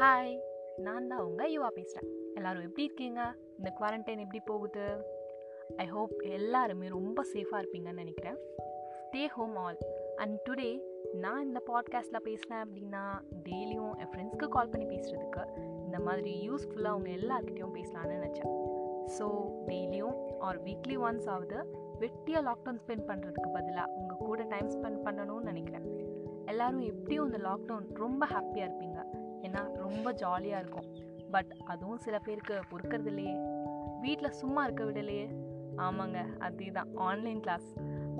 Hi நான் தான் உங்கள் யுவா பேசுகிறேன் எல்லோரும் எப்படி இருக்கீங்க? இந்த குவாரண்டைன் எப்படி போகுது? ஐ ஹோப் எல்லாருமே ரொம்ப சேஃபாக இருப்பீங்கன்னு நினைக்கிறேன். Stay home all and today நான் இந்த பாட்காஸ்ட்டில் பேசுகிறேன் அப்படின்னா டெய்லியும் என் ஃப்ரெண்ட்ஸ்க்கு கால் பண்ணி பேசுகிறதுக்கு இந்த மாதிரி யூஸ்ஃபுல்லாக அவங்க எல்லாருக்கிட்டையும் பேசலான்னு நினச்சேன். ஸோ டெய்லியும் ஆர் வீக்லி ஒன்ஸ் ஆகுது வெட்டியாக லாக்டவுன் ஸ்பெண்ட் பண்ணுறதுக்கு பதிலாக உங்கள் கூட டைம் ஸ்பெண்ட் பண்ணணும்னு நினைக்கிறேன். எல்லோரும் எப்படியும் இந்த லாக்டவுன் ரொம்ப ஹாப்பியாக இருப்பீங்க. ஏன்னா ரொம்ப ஜாலியாக இருக்கும். பட் அதுவும் சில பேருக்கு பொறுக்கிறது இல்லையே வீட்டில் சும்மா இருக்க விடலையே. ஆமாங்க அதே தான் ஆன்லைன் கிளாஸ்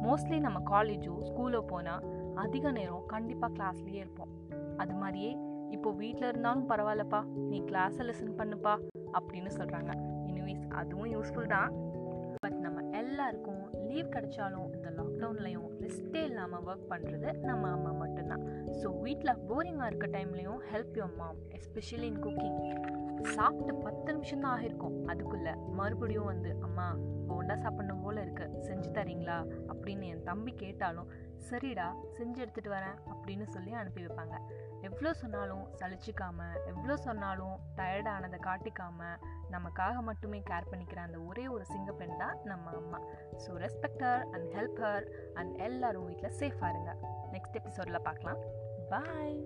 மோஸ்ட்லி நம்ம காலேஜோ ஸ்கூலோ போனால் அதிக நேரம் கண்டிப்பாக கிளாஸ்லேயே இருப்போம். அது மாதிரியே இப்போ வீட்டில் இருந்தாலும் பரவாயில்லப்பா. நீ கிளாஸை லிசன் பண்ணுப்பா அப்படின்னு சொல்கிறாங்க எனிவேஸ் அதுவும் யூஸ்ஃபுல் தான். எல்லாருக்கும் லீவ் கிடைச்சாலும் இந்த லாக்டவுன்லையும் ரெஸ்ட்டே இல்லாமல் ஒர்க் பண்ணுறது நம்ம அம்மா மட்டும்தான். ஸோ வீட்டில் போரிங்காக இருக்க டைம்லையும் help you mom especially in cooking சாப்பிட்டு பத்து நிமிஷம் தான் ஆகிருக்கும் அதுக்குள்ளே மறுபடியும் வந்து அம்மா போண்டா சாப்பிடணும் போல் இருக்கு. செஞ்சு தரீங்களா? அப்படின்னு என் தம்பி கேட்டாலும் சரிடா செஞ்சு எடுத்துகிட்டு வரேன். அப்படின்னு சொல்லி அனுப்பி வைப்பாங்க. எவ்வளோ சொன்னாலும் சலிச்சிக்காம எவ்வளோ சொன்னாலும் டயர்டானதை காட்டிக்காம நமக்காக மட்டுமே கேர் பண்ணிக்கிற அந்த ஒரே ஒரு சிங்க நம்ம அம்மா. So respect her and help her and எல்லாரும் வீட்டில் சேஃபாக இருங்க. நெக்ஸ்ட் எபிசோடில் பார்க்கலாம். பாய்